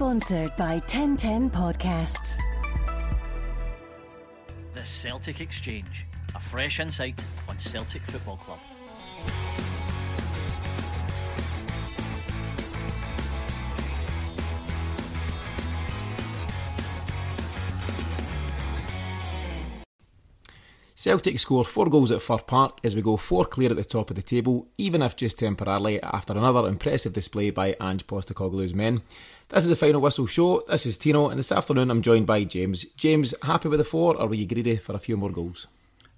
Sponsored by 1010 Podcasts. The Celtic Exchange, a fresh insight on Celtic Football Club. Celtic score four goals at Fir Park as we go four clear at the top of the table, even if just temporarily, after another impressive display by Ange Postecoglou's men. This is a final whistle show. This is Tino, and this afternoon I'm joined by James. James, happy with the four, or were you greedy for a few more goals?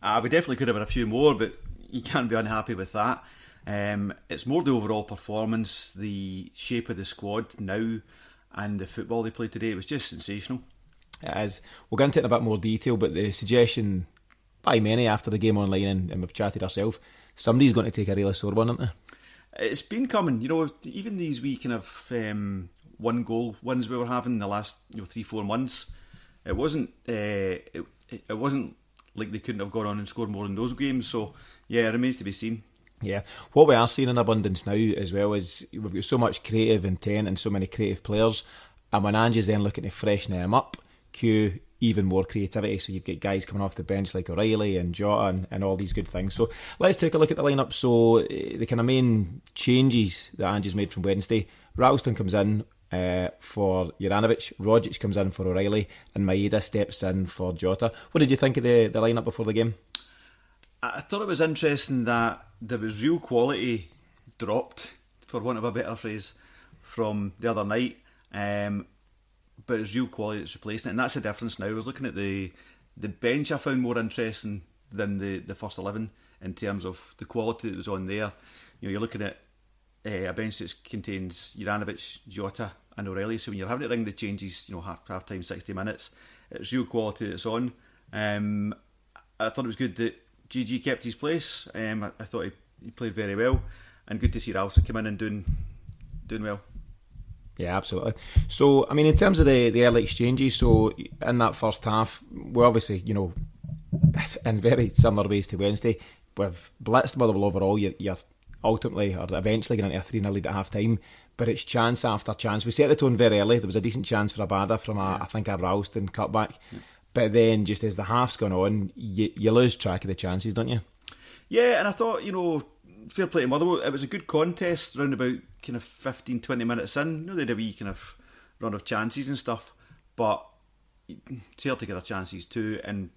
Uh, we definitely could have had a few more, but you can't be unhappy with that. Um, it's more the overall performance, the shape of the squad now, and the football they played today. It was just sensational. It is. We'll get into it in a bit more detail, but the suggestion by many after the game online, and, and we've chatted ourselves, somebody's going to take a really sore one, isn't they? It's been coming, you know. Even these wee kind of um, one goal ones we were having the last you know three four months, it wasn't uh, it, it wasn't like they couldn't have gone on and scored more in those games. So yeah, it remains to be seen. Yeah, what we are seeing in abundance now as well is we've got so much creative intent and so many creative players, and when Ange's then looking to freshen them up, cue even more creativity. So you've got guys coming off the bench like O'Reilly and Jota and, and all these good things. So let's take a look at the lineup. So uh, the kind of main changes that Ange's made from Wednesday: Ralston comes in. Uh, for Juranovic, Rogic comes in for O'Reilly, and Maeda steps in for Jota. What did you think of the, the lineup before the game? I thought it was interesting that there was real quality dropped, for want of a better phrase, from the other night. Um, but it's real quality that's replacing it, and that's the difference now. I was looking at the the bench. I found more interesting than the the first eleven in terms of the quality that was on there. You know, you're looking at uh, a bench that contains Juranovic, Jota, and O'Reilly. So when you're having to ring the changes, you know, half half time, sixty minutes, it's real quality that's on. Um, I thought it was good that GG kept his place. Um, I, I thought he, he played very well, and good to see Ralston come in and doing doing well. Yeah, absolutely. So, I mean, in terms of the, the early exchanges, so in that first half, we obviously, you know, in very similar ways to Wednesday, we've blitzed Motherwell overall. You're, you're ultimately or eventually getting into a 3 0 lead at half time, but it's chance after chance. We set the tone very early. There was a decent chance for Abada from, a, I think, a Ralston cutback. Yeah. But then, just as the half's gone on, you, you lose track of the chances, don't you? Yeah, and I thought, you know, fair play to Motherwell. It was a good contest round about kind of 15, 20 minutes in. You know, they had a wee kind of run of chances and stuff, but Celtic had their chances too, and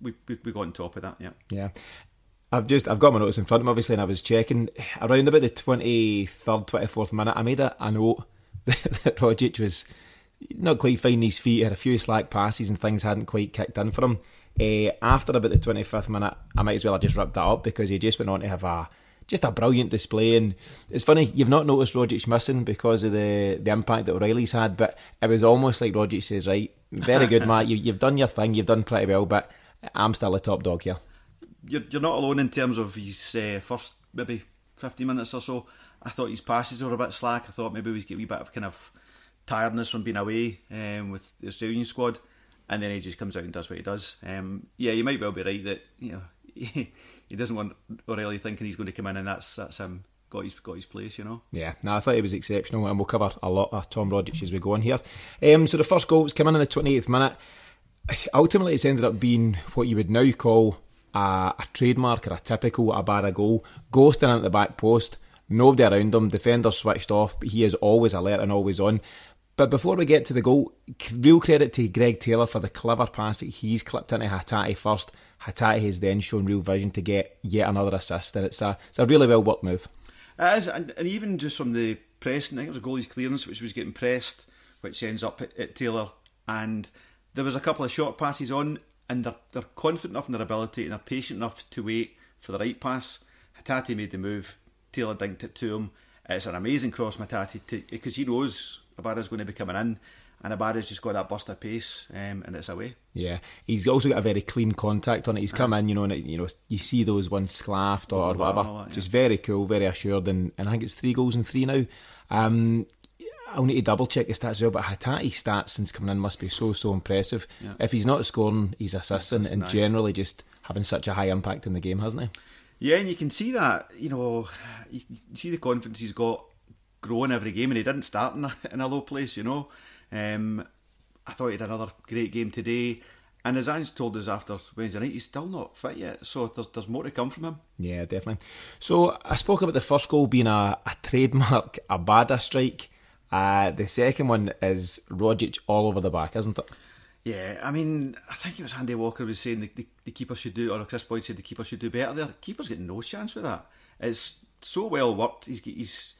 we, we, we got on top of that, yeah. Yeah. I've just I've got my notes in front of me obviously and I was checking around about the twenty third, twenty fourth minute I made a, a note that Rogic was not quite finding his feet, had a few slack passes and things hadn't quite kicked in for him. Uh, after about the twenty fifth minute I might as well have just ripped that up because he just went on to have a just a brilliant display. And it's funny, you've not noticed Rogic missing because of the, the impact that O'Reilly's had, but it was almost like Rogic says, right, very good, Matt, you, you've done your thing, you've done pretty well, but I'm still a top dog here. You're, you're not alone in terms of his uh, first maybe 50 minutes or so. I thought his passes were a bit slack. I thought maybe we get a wee bit of kind of tiredness from being away um, with the Australian squad. And then he just comes out and does what he does. Um, yeah, you might well be right that you know he doesn't want O'Reilly thinking he's going to come in and that's that's him got his got his place, you know. Yeah, no, I thought he was exceptional, and we'll cover a lot of Tom Rogic as we go on here. Um, so the first goal was coming in the twenty eighth minute. Ultimately, it's ended up being what you would now call a, a trademark or a typical Abada goal. Ghosting in at the back post, nobody around him, defenders switched off, but he is always alert and always on. But before we get to the goal, real credit to Greg Taylor for the clever pass that he's clipped into Hatate first. Hatate has then shown real vision to get yet another assist, and it's a it's a really well worked move. It is, and, and even just from the pressing, I think it was a goalie's clearance which was getting pressed, which ends up at, at Taylor, and there was a couple of short passes on, and they're they're confident enough in their ability and they're patient enough to wait for the right pass. Hatate made the move, Taylor dinked it to him, It's an amazing cross, Matati, because he knows Abada's going to be coming in, and Abada's just got that burst of pace, um, and it's away. Yeah, he's also got a very clean contact on it. He's come in, you know, and it, you know, you see those ones sclaffed or, or whatever. That, yeah. Just very cool, very assured, and, and I think it's three goals and three now. Um, I'll need to double check his stats as well, but Hatate's stats since coming in must be so so impressive. Yeah. If he's not scoring, he's assisting and generally just having such a high impact in the game, hasn't he? Yeah, and you can see that. You know, you see the confidence he's got growing every game, and he didn't start in a, in a low place. You know, um, I thought he had another great game today. And as Ange told us after Wednesday night, he's still not fit yet, so there's, there's more to come from him. Yeah, definitely. So I spoke about the first goal being a, trademark, a trademark Abada strike. Uh, the second one is Rogic all over the back, isn't it? Yeah, I mean, I think it was Andy Walker was saying the, the, the keeper should do, or Kris Boyd said the keeper should do better there. The keeper's getting no chance for that. It's so well worked. He's his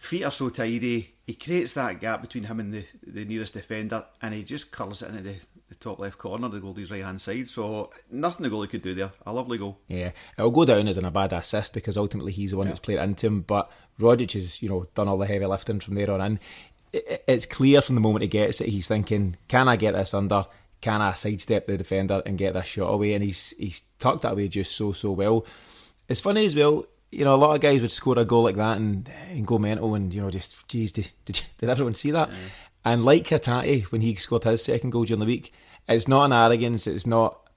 feet are so tidy. He creates that gap between him and the, the nearest defender, and he just curls it into the, the top left corner, the goalie's right hand side. So nothing the goalie could do there. A lovely goal. Yeah, it'll go down as an, Abada assist because ultimately he's the one yeah. that's played into him. But Rogic has, you know, done all the heavy lifting from there on in. It's clear from the moment he gets it, he's thinking, "Can I get this under? Can I sidestep the defender and get this shot away?" And he's he's tucked that away just so so well. It's funny as well. You know, a lot of guys would score a goal like that and, and go mental and you know just, geez, did, did, did everyone see that? Yeah. And like Hatate when he scored his second goal during the week, it's not an arrogance. It's not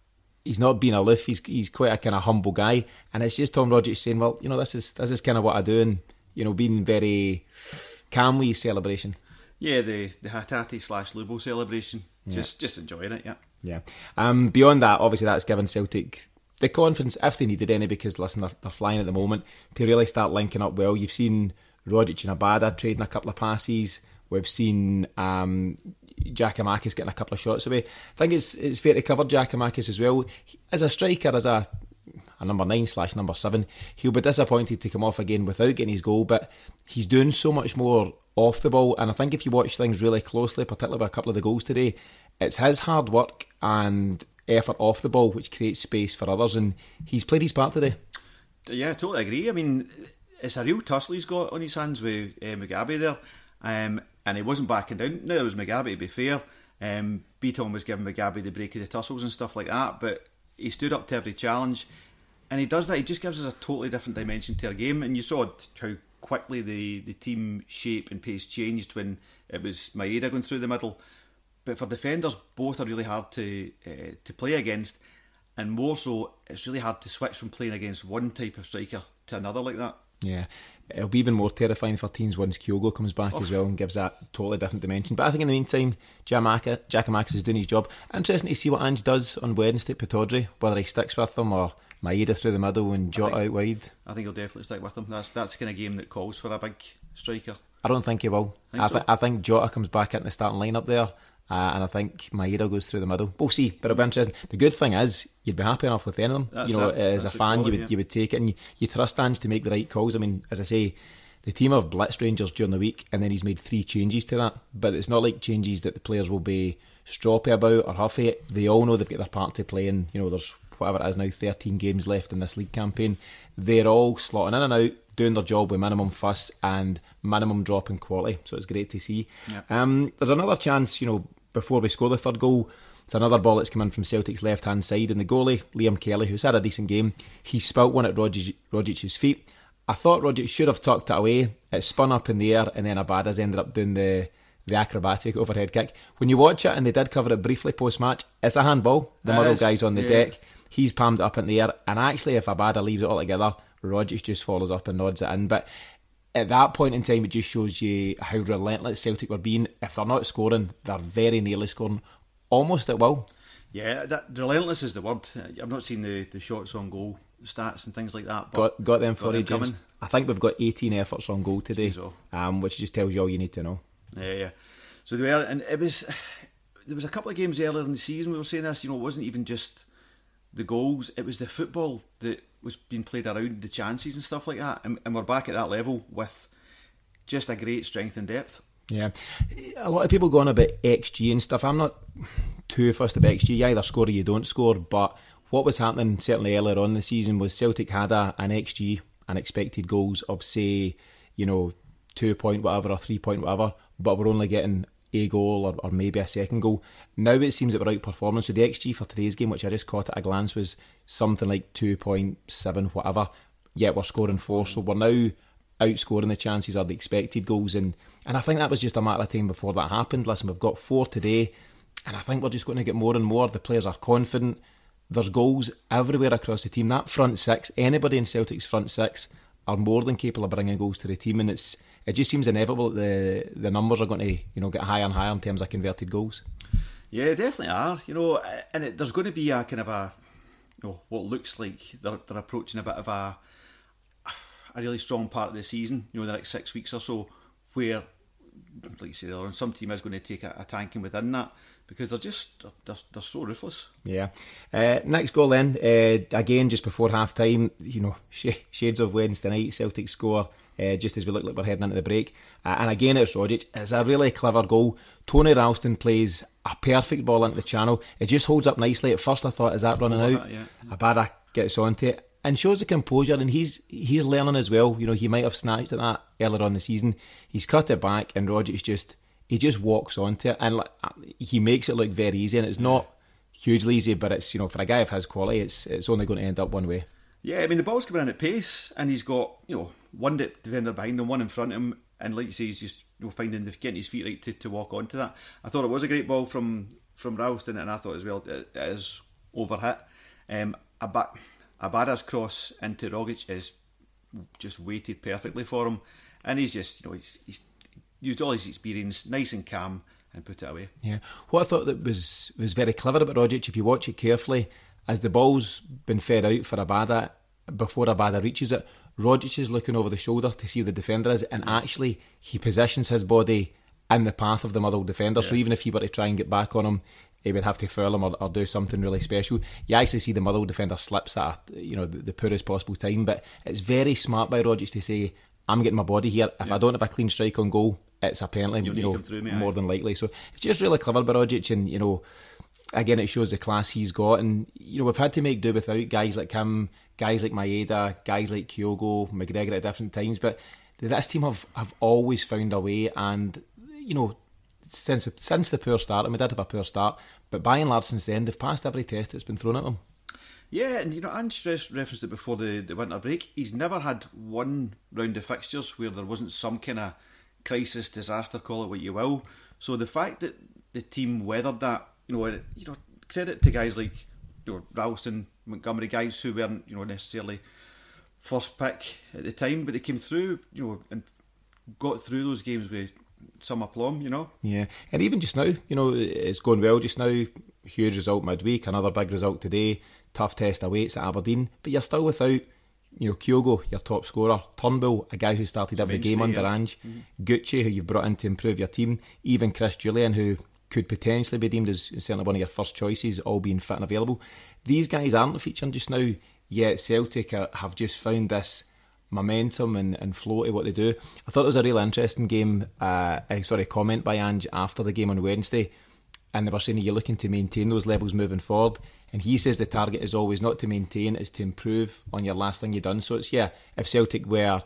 he's not being aloof. He's he's quite a kind of humble guy, and it's just Tom Rogic saying, "Well, you know, this is this is kind of what I do," and you know, being very calm with celebration. Yeah, the the Hatate slash Lubo celebration. Yeah. Just just enjoying it. Yeah. Yeah. Um. Beyond that, obviously, that's given Celtic the confidence if they needed any because listen, they're, they're flying at the moment to really start linking up well. You've seen Rogic and Abada trading a couple of passes. We've seen um, Giakoumakis getting a couple of shots away. I think it's it's fair to cover Giakoumakis as well. As a striker, as a a number nine slash number seven. He'll be disappointed to come off again without getting his goal, but he's doing so much more off the ball. And I think if you watch things really closely, particularly with a couple of the goals today, it's his hard work and effort off the ball which creates space for others. And he's played his part today. Yeah, I totally agree. I mean, it's a real tussle he's got on his hands with uh, there. Um, and he wasn't backing down. Now, it was Mugabi, to be fair. Um, Bitton was giving Mugabi the break of the tussles and stuff like that, but he stood up to every challenge and he does that. He just gives us a totally different dimension to our game. And you saw how quickly the, the team shape and pace changed when it was Maeda going through the middle. But for defenders, both are really hard to uh, to play against, and more so, it's really hard to switch from playing against one type of striker to another like that. Yeah, it'll be even more terrifying for teams once Kyogo comes back as well and gives that totally different dimension. But I think in the meantime, Giakoumakis is doing his job. Interesting to see what Ange does on Wednesday at Pittodrie, whether he sticks with them or Maeda through the middle and Jota out wide. I think he'll definitely stick with them. That's that's the kind of game that calls for a big striker. I don't think he will. I think, I, th- so. I think Jota comes back into the starting lineup there. Uh, and I think Maeda goes through the middle. We'll see, but it'll be interesting. The good thing is, you'd be happy enough with any of them. That's you know, it. as That's a fan, quality, you would yeah. you would take it, and you, you trust Ange to make the right calls. I mean, as I say, the team have blitzed Rangers during the week, and then he's made three changes to that. But it's not like changes that the players will be stroppy about or huffy. They all know they've got their part to play, and you know, there's whatever it is now, 13 games left in this league campaign. They're all slotting in and out, doing their job with minimum fuss and minimum drop in quality. So it's great to see. Yeah. Um, there's another chance, you know, before we score the third goal. It's another ball that's come in from Celtic's left hand side, and the goalie, Liam Kelly, who's had a decent game, he spilt one at Rogic, Rogic's feet. I thought Rogic should have tucked it away. It spun up in the air, and then Abada's ended up doing the the acrobatic overhead kick. When you watch it, and they did cover it briefly post match, it's a handball. The Motherwell guy's on the yeah. deck. He's palmed it up in the air, and actually, if Abada leaves it all together, Rogic just follows up and nods it in. But at that point in time, it just shows you how relentless Celtic were being. If they're not scoring, they're very nearly scoring, almost at will. Yeah, that relentless is the word. I've not seen the, the shots on goal stats and things like that. got got them for you, James. I think we've got 18 efforts on goal today, so. um, which just tells you all you need to know. Yeah, yeah. So they were, and it was there was a couple of games earlier in the season we were saying this. You know, it wasn't even just the goals; it was the football that was being played around the chances and stuff like that. And, and we're back at that level with just a great strength and depth. Yeah, a lot of people going about XG and stuff. I'm not too fussed about XG. You either score or you don't score. But what was happening certainly earlier on the season was Celtic had a, an XG, an expected goals of say you know, two point whatever or three point whatever, but we're only getting a goal or, or maybe a second goal. Now it seems that we're outperforming. So the XG for today's game, which I just caught at a glance, was something like 2.7, whatever. Yet we're scoring four. So we're now outscoring the chances or the expected goals. And, and I think that was just a matter of time before that happened. Listen, we've got four today. And I think we're just going to get more and more. The players are confident. There's goals everywhere across the team. That front six, anybody in Celtic's front six, are more than capable of bringing goals to the team. And it's it just seems inevitable that the the numbers are going to you know get higher and higher in terms of converted goals. Yeah, definitely are. You know, and it, there's going to be a kind of a you know what looks like they're, they're approaching a bit of a a really strong part of the season. You know, the next six weeks or so, where like you say, some team is going to take a, a tanking within that because they're just they're, they're so ruthless. Yeah. Uh, next goal then, uh, again just before half time, you know, sh- shades of Wednesday night, Celtic score uh, just as we look like we're heading into the break. Uh, and again, it's Rogic. It's a really clever goal. Tony Ralston plays a perfect ball into the channel. It just holds up nicely. At first, I thought, is that running out? That, yeah. Abada gets onto it and shows the composure. And he's he's learning as well. You know, he might have snatched at that earlier on the season. He's cut it back, and Rogic just he just walks onto it, and he makes it look very easy. And it's not hugely easy, but it's you know for a guy of his quality, it's it's only going to end up one way. Yeah, I mean the ball's coming in at pace, and he's got you know one defender behind him, one in front of him, and like you say, he's just you finding the getting his feet right to, to walk onto that. I thought it was a great ball from from Ralston, and I thought as well it, it is overhit. Um, Ab- Abada's cross into Rogic is just weighted perfectly for him, and he's just you know he's, he's used all his experience, nice and calm, and put it away. Yeah, what I thought that was was very clever about Rogic, if you watch it carefully, as the ball's been fed out for Abada before Abada reaches it, Rogic is looking over the shoulder to see who the defender is, and actually he positions his body in the path of the Motherwell defender. Yeah. So even if he were to try and get back on him, he would have to foul him or, or do something really special. You actually see the Motherwell defender slips at you know the, the, poorest possible time, but it's very smart by Rogic to say, "I'm getting my body here. If yeah. I don't have a clean strike on goal, it's a penalty. you know, more aye. than likely." So it's just really clever by Rogic, and you know again, it shows the class he's got. And, you know, we've had to make do without guys like him, guys like Maeda, guys like Kyogo, McGregor at different times. But this team have, have always found a way. And, you know, since since the poor start, and we did have a poor start, but by and large since then, they've passed every test that's been thrown at them. Yeah, and you know, Ange referenced it before the, the winter break. He's never had one round of fixtures where there wasn't some kind of crisis, disaster, call it what you will. So the fact that the team weathered that you know, you know, credit to guys like you know Ralston, Montgomery, guys who weren't you know necessarily first pick at the time, but they came through, you know, and got through those games with some aplomb, you know. Yeah, and even just now, you know, it's going well just now. Huge result midweek, another big result today. Tough test awaits at Aberdeen, but you're still without you know, Kyogo, your top scorer, Turnbull, a guy who started every game under yeah. Ange, mm-hmm. Gucci, who you've brought in to improve your team, even Chris Jullien, who could potentially be deemed as certainly one of your first choices, all being fit and available. These guys aren't featuring just now, yet Celtic have just found this momentum and, and flow to what they do. I thought it was a really interesting game, uh, sorry, comment by Ange after the game on Wednesday, and they were saying you're looking to maintain those levels moving forward. And he says the target is always not to maintain, it's to improve on your last thing you've done. So it's, yeah, if Celtic were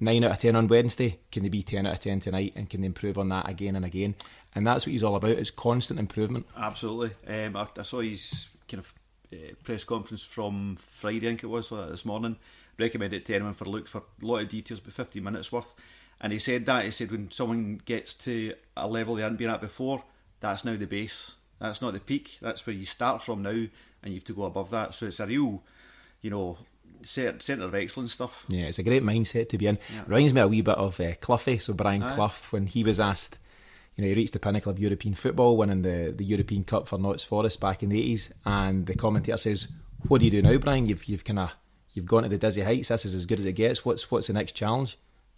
9 out of 10 on Wednesday, can they be 10 out of 10 tonight and can they improve on that again and again? And that's what he's all about is constant improvement. Absolutely. Um, I, I, saw his kind of uh, press conference from Friday, I think it was, so this morning. Recommended it to anyone for a look for a lot of details, but 15 minutes worth. And he said that he said when someone gets to a level they hadn't been at before, that's now the base. That's not the peak. That's where you start from now, and you have to go above that. So it's a real, you know, centre of excellence stuff. Yeah, it's a great mindset to be in. Yeah. Reminds me a wee bit of uh, Cloughie, so Brian Aye. Clough, when he was asked you know, he reached the pinnacle of European football, winning the, the European Cup for Notts Forest back in the 80s. And the commentator says, What do you do now, Brian? You've, you've kind of you've gone to the dizzy heights. This is as good as it gets. What's what's the next challenge?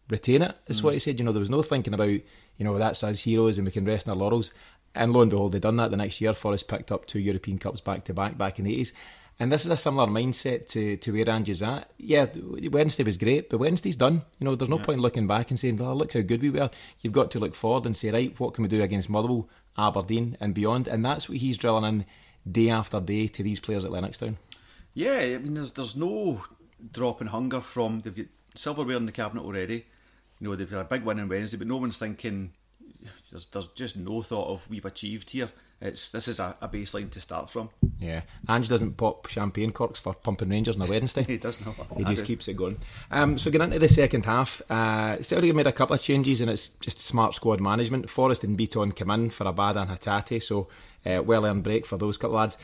Retain it. Is mm. what he said. You know, there was no thinking about, you know, that's us heroes and we can rest in our laurels. And lo and behold, they done that the next year. Forest picked up two European Cups back to back back in the 80s. And this is a similar mindset to, to where Ange's at. Yeah, Wednesday was great, but Wednesday's done. You know, there's no yeah. point looking back and saying, oh, look how good we were. You've got to look forward and say, right, what can we do against Motherwell, Aberdeen, and beyond? And that's what he's drilling in day after day to these players at Lennoxtown. Yeah, I mean, there's, there's no drop in hunger from. They've got silverware in the cabinet already. you know they've had a big win on Wednesday, but no one's thinking there's, there's just no thought of we've achieved here. It's this is a, a baseline to start from. Yeah, Ange doesn't pop champagne corks for pumping Rangers on a Wednesday. he does not. He just keeps it going. Um, so getting into the second half, uh, Celtic have made a couple of changes, and it's just smart squad management. Forrest and Beaton come in for Abada and Hatate, so uh, well earned break for those couple of lads.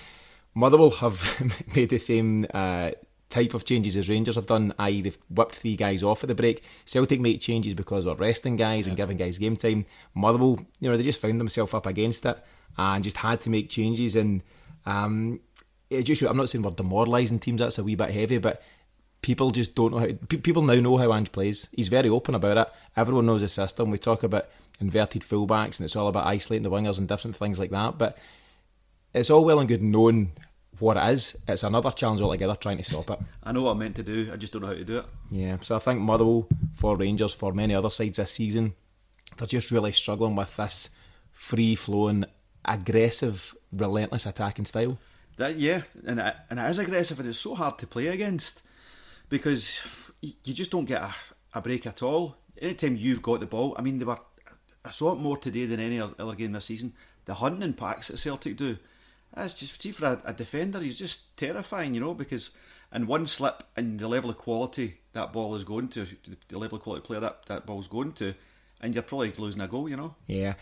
Motherwell have made the same uh, type of changes as Rangers have done, i.e., they've whipped three guys off at the break. Celtic make changes because we're resting guys and giving guys game time. Motherwell, you know, they just found themselves up against it and just had to make changes. And um, it just, I'm not saying we're demoralising teams, that's a wee bit heavy, but people just don't know how. People now know how Ange plays. He's very open about it. Everyone knows the system. We talk about inverted fullbacks and it's all about isolating the wingers and different things like that. But it's all well and good knowing what it is. It's another challenge altogether trying to stop it. I know what I'm meant to do. I just don't know how to do it. Yeah, so I think Motherwell for Rangers, for many other sides this season, they're just really struggling with this free flowing, aggressive, relentless attacking style. That yeah, and it, and it is aggressive, and it's so hard to play against because you just don't get a, a break at all. Anytime you've got the ball, I mean, they were. I saw it more today than any other game this season. The hunting packs that Celtic do that's just see for a, a, defender, he's just terrifying, you know, because in one slip and the level of quality that ball is going to, the level of quality player that that ball's going to, and you're probably losing a goal, you know. Yeah.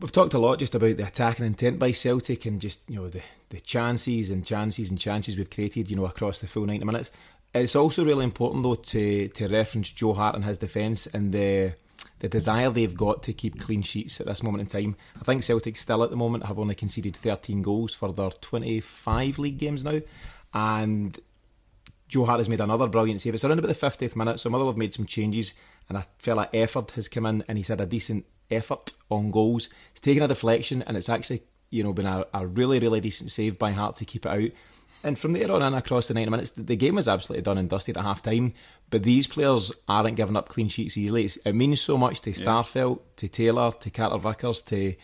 We've talked a lot just about the attacking intent by Celtic and just, you know, the, the chances and chances and chances we've created, you know, across the full 90 minutes. It's also really important, though, to, to reference Joe Hart and his defence and the the desire they've got to keep clean sheets at this moment in time. I think Celtic still at the moment have only conceded 13 goals for their 25 league games now, and Joe Hart has made another brilliant save. It's around about the 50th minute, so Motherwell have made some changes, and a fella Efford has come in and he's had a decent effort on goals. He's taken a deflection, and it's actually you know been a, a really really decent save by Hart to keep it out. And from there on in across the 90 minutes, the game was absolutely done and dusted at half time. But these players aren't giving up clean sheets easily. It's, it means so much to Starfelt, to Taylor, to Carter Vickers, to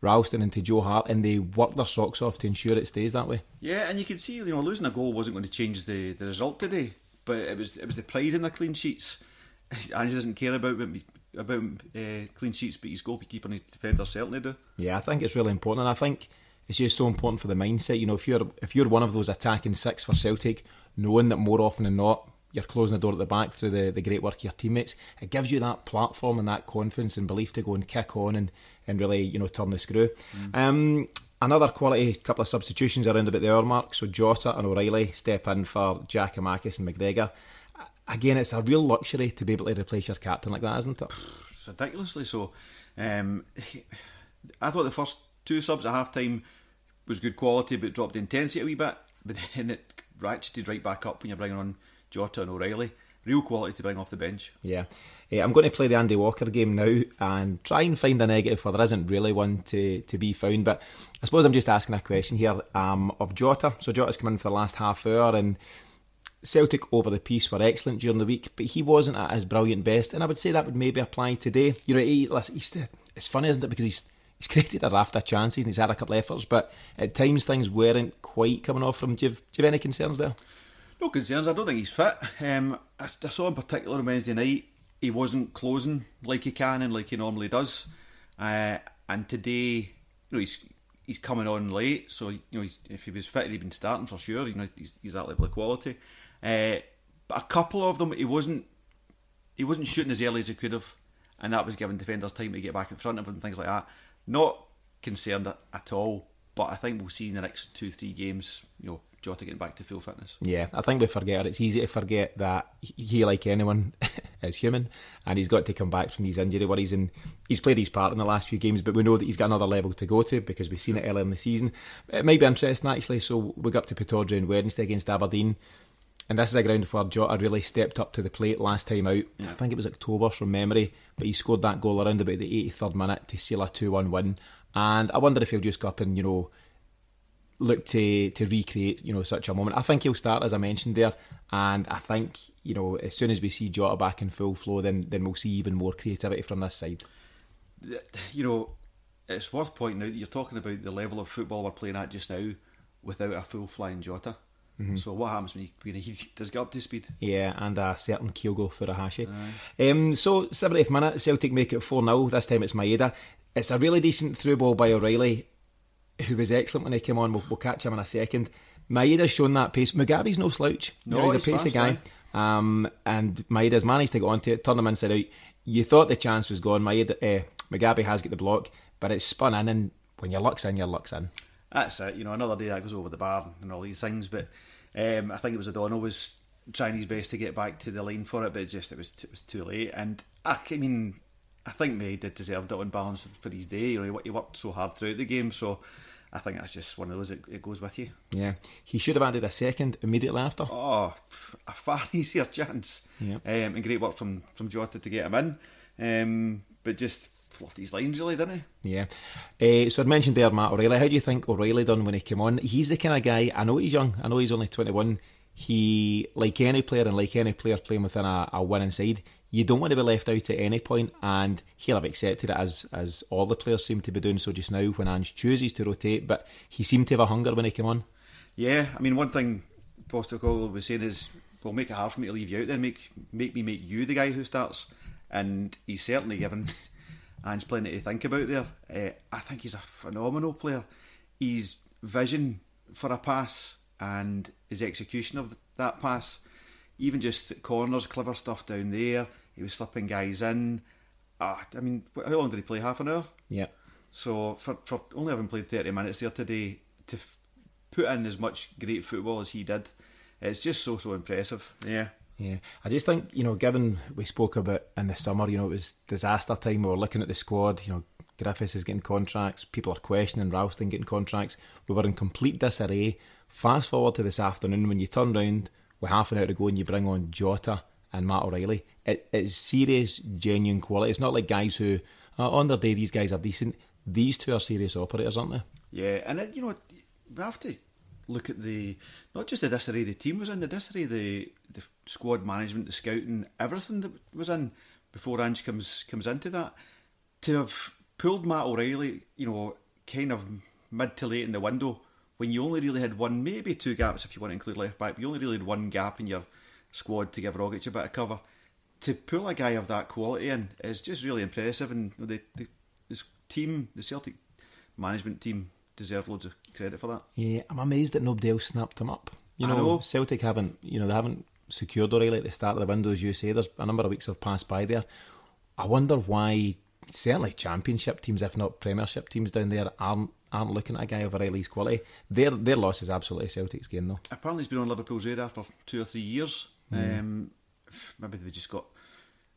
Ralston, and to Joe Hart, and they work their socks off to ensure it stays that way. Yeah, and you can see, you know, losing a goal wasn't going to change the, the result today, but it was it was the pride in the clean sheets. And he doesn't care about about uh, clean sheets, but his goalkeeper and his defenders certainly do. Yeah, I think it's really important, and I think it's just so important for the mindset. You know, if you're if you're one of those attacking six for Celtic, knowing that more often than not you're closing the door at the back through the, the great work of your teammates, it gives you that platform and that confidence and belief to go and kick on and, and really, you know, turn the screw. Mm. Um, another quality couple of substitutions around about the hour mark. So Jota and O'Reilly step in for Giakoumakis and McGregor. Again, it's a real luxury to be able to replace your captain like that, isn't it? ridiculously so. Um, I thought the first two subs at half time was good quality, but dropped intensity a wee bit. But then it ratcheted right back up when you're bringing on Jota and O'Reilly. Real quality to bring off the bench. Yeah. yeah. I'm going to play the Andy Walker game now and try and find a negative where there isn't really one to, to be found. But I suppose I'm just asking a question here um, of Jota. So Jota's come in for the last half hour and Celtic over the piece were excellent during the week, but he wasn't at his brilliant best. And I would say that would maybe apply today. You know, he, he's, it's funny, isn't it? Because he's he's created a raft of chances and he's had a couple of efforts, but at times things weren't quite coming off from. Do you do you have any concerns there? No concerns. I don't think he's fit. Um, I, I, saw in particular on Wednesday night he wasn't closing like he can and like he normally does. Uh, and today, you know, he's he's coming on late, so you know, if he was fit, he'd been starting for sure. You know, he's, he's that level of quality. Uh, but a couple of them, he wasn't he wasn't shooting as early as he could have, and that was giving defenders time to get back in front of him and things like that. Not concerned at all, but I think we'll see in the next two three games, you know, Jota getting back to full fitness. Yeah, I think we forget. It's easy to forget that he, like anyone, is human, and he's got to come back from these injury worries. And he's played his part in the last few games, but we know that he's got another level to go to because we've seen it earlier in the season. It might be interesting actually. So we got to Pittodrie on Wednesday against Aberdeen. And this is a ground where Jota really stepped up to the plate last time out. Yeah. I think it was October from memory, but he scored that goal around about the 83rd minute to seal a 2 1 win. And I wonder if he'll just go up and, you know, look to to recreate you know such a moment. I think he'll start as I mentioned there, and I think you know as soon as we see Jota back in full flow, then then we'll see even more creativity from this side. You know, it's worth pointing out that you're talking about the level of football we're playing at just now without a full flying Jota. Mm-hmm. So what happens when he, when he does get up to speed? Yeah, and a certain Kyogo Furuhashi. Um, so, 70th minute, Celtic make it 4 0. This time it's Maeda. It's a really decent through ball by O'Reilly, who was excellent when he came on. We'll, we'll catch him in a second. Maeda's shown that pace. Mugabi's no slouch. You No, know, he's a he's pacey guy. Um, and Maeda's managed to get onto it, turn him inside out. You thought the chance was gone. Maeda, uh, Mugabe has got the block, but it's spun in, and when your luck's in, your luck's in. That's it. You know, another day that goes over the bar and all these things. But um, I think it was O'Donnell was trying his best to get back to the line for it, but it just it was it was too late. And I, I mean, I think May did deserve it on balance for his day. You know, he, he worked so hard throughout the game, so I think that's just one of those. It, it goes with you. Yeah, he should have added a second immediately after. Oh, a far easier chance. Yeah. Um, and great work from from Jota to get him in. Um, but just fluffed his lines really, didn't he? Yeah. Uh, so I'd mentioned there Matt O'Reilly. How do you think O'Reilly done when he came on? He's the kind of guy, I know he's young, I know he's only 21. He, like any player and like any player playing within a, a winning side, you don't want to be left out at any point, and he'll have accepted it as as all the players seem to be doing so just now when Ange chooses to rotate, but he seemed to have a hunger when he came on. Yeah, I mean, one thing Postecoglou was saying is, well, make it hard for me to leave you out then, make make me make you the guy who starts. And he's certainly given Ange plenty to think about there. Uh, I think he's a phenomenal player. His vision for a pass and his execution of that pass, even just corners, clever stuff down there, he was slipping guys in. Ah, I mean, how long did he play? Half an hour? Yeah. So for, for only having played 30 minutes there today, to f- put in as much great football as he did, it's just so, so impressive. Yeah. Yeah, I just think you know, given we spoke about in the summer, you know, it was disaster time. We were looking at the squad. You know, Griffiths is getting contracts. People are questioning Ralston getting contracts. We were in complete disarray. Fast forward to this afternoon when you turn round with half an hour to go and you bring on Jota and Matt O'Reilly. It, it's serious, genuine quality. It's not like guys who uh, on their day these guys are decent. These two are serious operators, aren't they? Yeah, and it, you know, we have to look at the not just the disarray the team was in, the disarray the the squad management, the scouting, everything that was in before Ange comes comes into that. To have pulled Matt O'Reilly, you know, kind of mid to late in the window when you only really had one, maybe two gaps if you want to include left back, but you only really had one gap in your squad to give Rogic a bit of cover. To pull a guy of that quality in is just really impressive, and the, the this team, the Celtic management team, deserve loads of credit for that. Yeah, I'm amazed that nobody else snapped him up. You know, know. Celtic haven't, you know, they haven't secured O'Reilly at the start of the window, as you say. There's a number of weeks have passed by there. I wonder why certainly championship teams, if not premiership teams down there, aren't aren't looking at a guy of O'Reilly's quality. Their their loss is absolutely Celtic's gain though. apparently he's been on Liverpool's radar for two or three years. Um, maybe they've just got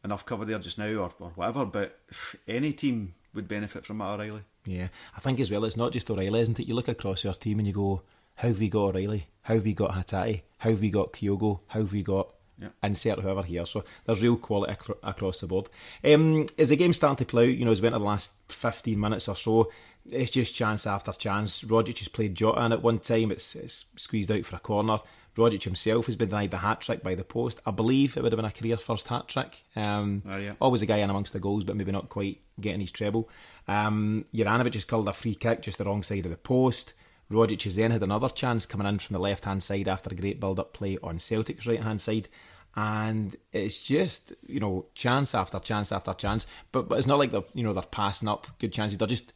enough cover there just now, or, or whatever. But any team would benefit from Matt O'Reilly. Yeah, I think as well, it's not just O'Reilly, isn't it? You look across your team and you go, how have we got O'Reilly? How have we got Hatate? How have we got Kyogo? How have we got Yeah. insert whoever here? So there's real quality acro- across the board. Um, as the game starting to play out, you know, as we went to the last 15 minutes or so, it's just chance after chance. Rogic has played Jota in at one time, it's, it's squeezed out for a corner. Rogic himself has been denied the hat trick by the post. I believe it would have been a career first hat trick. Um, Oh, yeah. Always a guy in amongst the goals, but maybe not quite getting his treble. Um, Juranovic has called a free kick just the wrong side of the post. Rogic has then had another chance coming in from the left hand side after a great build up play on Celtic's right hand side. And it's just, you know, chance after chance after chance. But but it's not like they're you know, they're passing up good chances. They're just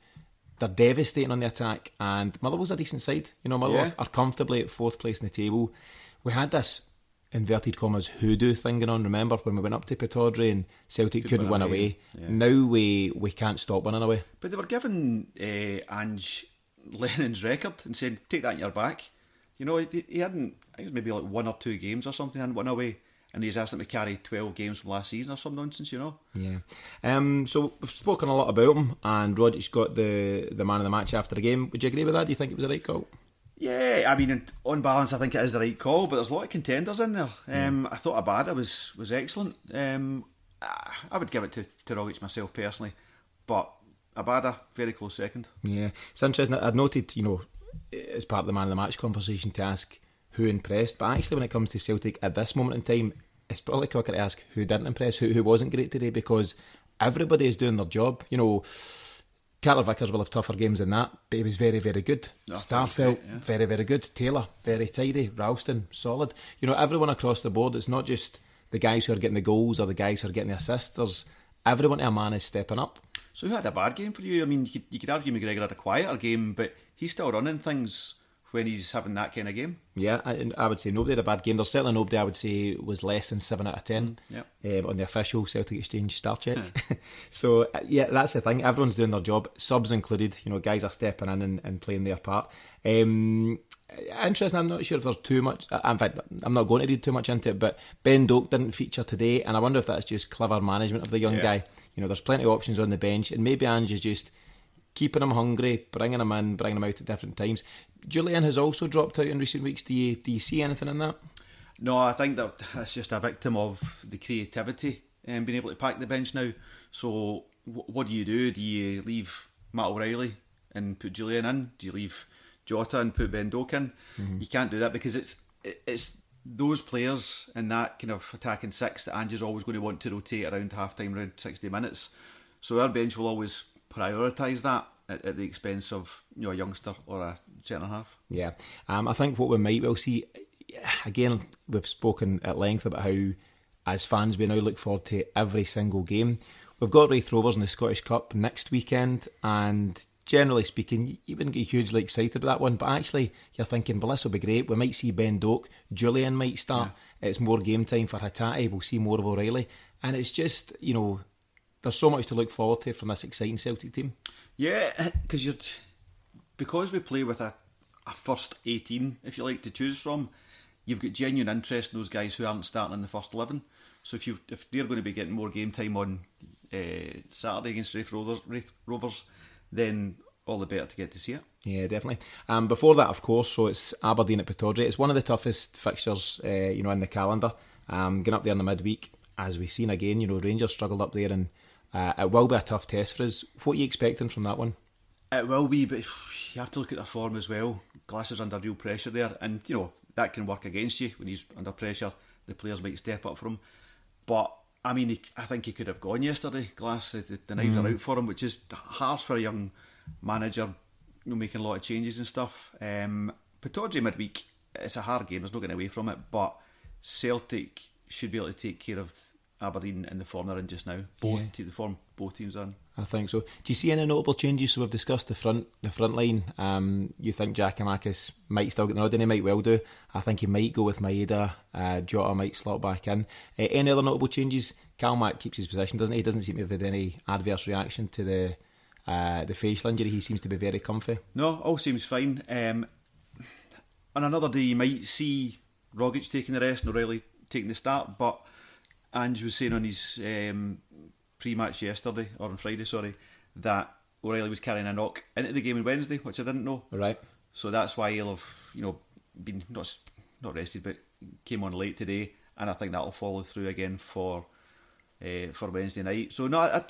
they're devastating on the attack. And Motherwell's a decent side. You know, Motherwell Yeah. are comfortably at fourth place in the table. We had this inverted commas hoodoo thing going on. Remember when we went up to Pittodrie and Celtic Couldn't couldn't win win away. away. Yeah. Now we we can't stop winning away. But they were given uh, Ange Lennon's record and saying, "Take that in your back." You know, he, he hadn't. I think it was maybe like one or two games or something, and went away. And he's asked him to carry twelve games from last season or some nonsense. You know. Yeah. Um, so we've spoken a lot about him, and Rogic got the the man of the match after the game. Would you agree with that? Do you think it was the right call? Yeah, I mean, on balance, I think it is the right call, but there's a lot of contenders in there. Um, I thought Abada was was excellent. Um, I I would give it to, to Rogic myself personally, but Abada, very close second. Yeah, it's interesting. I'd noted, you know, as part of the man of the match conversation to ask who impressed, but actually, when it comes to Celtic at this moment in time, it's probably quicker to ask who didn't impress, who who wasn't great today, because everybody is doing their job. You know, Carter Vickers will have tougher games than that, but he was very, very good. I thought he was Starfelt, yeah. very, very good. Taylor, very tidy. Ralston, solid. You know, everyone across the board, it's not just the guys who are getting the goals or the guys who are getting the assists. There's everyone to a man is stepping up. So who had a bad game for you? I mean, you could, you could argue McGregor had a quieter game, but he's still running things when he's having that kind of game. Yeah, I, I would say nobody had a bad game. There's certainly nobody I would say was less than 7 out of 10 Mm, um, on the official Celtic Exchange star check. so, uh, yeah, that's the thing. Everyone's doing their job, subs included. You know, guys are stepping in and, and playing their part. Um, interesting, I'm not sure if there's too much. In fact, I'm not going to read too much into it, but Ben Doak didn't feature today, and I wonder if that's just clever management of the young Yeah. guy. You know, there's plenty of options on the bench, and maybe Ange is just keeping him hungry, bringing him in, bringing him out at different times. Jullien has also dropped out in recent weeks. Do you, do you see anything in that? No, I think that that's just a victim of the creativity and being able to pack the bench now. So, what do you do? Do you leave Matt O'Reilly and put Jullien in? Do you leave Jota and put Ben Doak in? You can't do that because it's it's those players in that kind of attacking six that Ange's always going to want to rotate around half time, around 60 minutes. So, our bench will always prioritise that at, at the expense of you know a youngster or a centre half. Yeah, um, I think what we might well see again. We've spoken at length about how, as fans, we now look forward to every single game. We've got Raith Rovers in the Scottish Cup next weekend, and generally speaking, you wouldn't get hugely excited about that one. But actually, you're thinking, well, this will be great. We might see Ben Doak, Jullien might start. It's more game time for Hatate. We'll see more of O'Reilly, and it's just you know, there's so much to look forward to from this exciting Celtic team. Yeah, because you're t- because we play with a, a first eighteen, if you like, to choose from. You've got genuine interest in those guys who aren't starting in the first eleven. So if you if they're going to be getting more game time on uh, Saturday against Raith Rovers, Rovers, then all the better to get to see it. Yeah, definitely. Um, before that, of course, so it's Aberdeen at Pittodrie. It's one of the toughest fixtures, uh, you know, in the calendar. Um, getting up there in the midweek, as we've seen again, you know, Rangers struggled up there, and uh, it will be a tough test for us. What are you expecting from that one? It will be, but you have to look at their form as well. Glass is under real pressure there, and you know that can work against you when he's under pressure. The players might step up for him, but I mean, he, I think he could have gone yesterday. Glass, the, the, knives are out for him, which is harsh for a young manager, you know, making a lot of changes and stuff. Um, Pittodrie midweek, it's a hard game. There's no getting away from it, but Celtic should be able to take care of Aberdeen in the form they're in just now. Both te- the form both teams in. I think so. Do you see any notable changes? So we've discussed the front, the front line. Um, you think Giakoumakis might still get the nod, and he might well do. I think he might go with Maeda. Uh, Jota might slot back in. Uh, any other notable changes? Calmac keeps his position, doesn't he? He doesn't seem to have had any adverse reaction to the uh, the facial injury. He seems to be very comfy. No, all seems fine. Um, on another day, you might see Rogic taking the rest and O'Reilly taking the start, but Ange was saying on his um, pre-match yesterday, or on Friday, sorry, that O'Reilly was carrying a knock into the game on Wednesday, which I didn't know. Right. So that's why he'll have, you know, been not not rested, but came on late today, and I think that'll follow through again for uh, for Wednesday night. So no, I,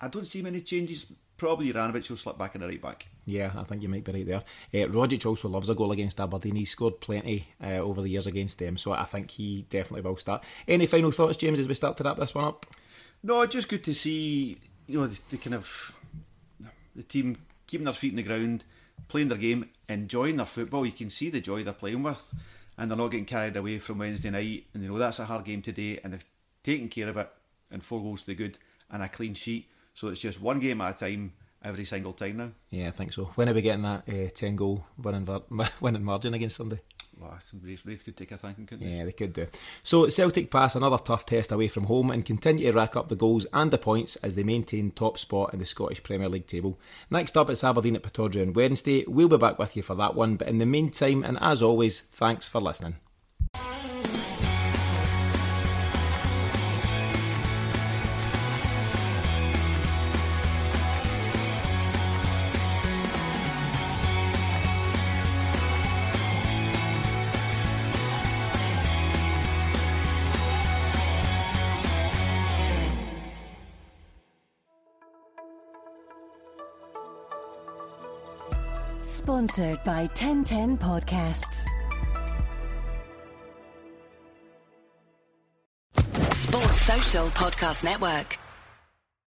I don't see many changes. Probably Juranovic will slip back in the right back. Yeah, I think you might be right there. Uh, Rogic also loves a goal against Aberdeen. He's scored plenty uh, over the years against them, so I think he definitely will start. Any final thoughts, James, as we start to wrap this one up? No, just good to see you know the, the kind of the team keeping their feet in the ground, playing their game, enjoying their football. You can see the joy they're playing with, and they're not getting carried away from Wednesday night. And you know that's a hard game today, and they've taken care of it, and four goals to the good and a clean sheet. So it's just one game at a time every single time now. Yeah, I think so. When are we getting that uh, 10 goal winning, winning margin against Sunday? Raith could take a thanking, couldn't they? Yeah, they could do. So Celtic pass another tough test away from home and continue to rack up the goals and the points as they maintain top spot in the Scottish Premier League table. Next up, it's Aberdeen at Pittodrie on Wednesday. We'll be back with you for that one, but in the meantime, and as always, thanks for listening. Sponsored by 1010 Podcasts. Sports Social Podcast Network.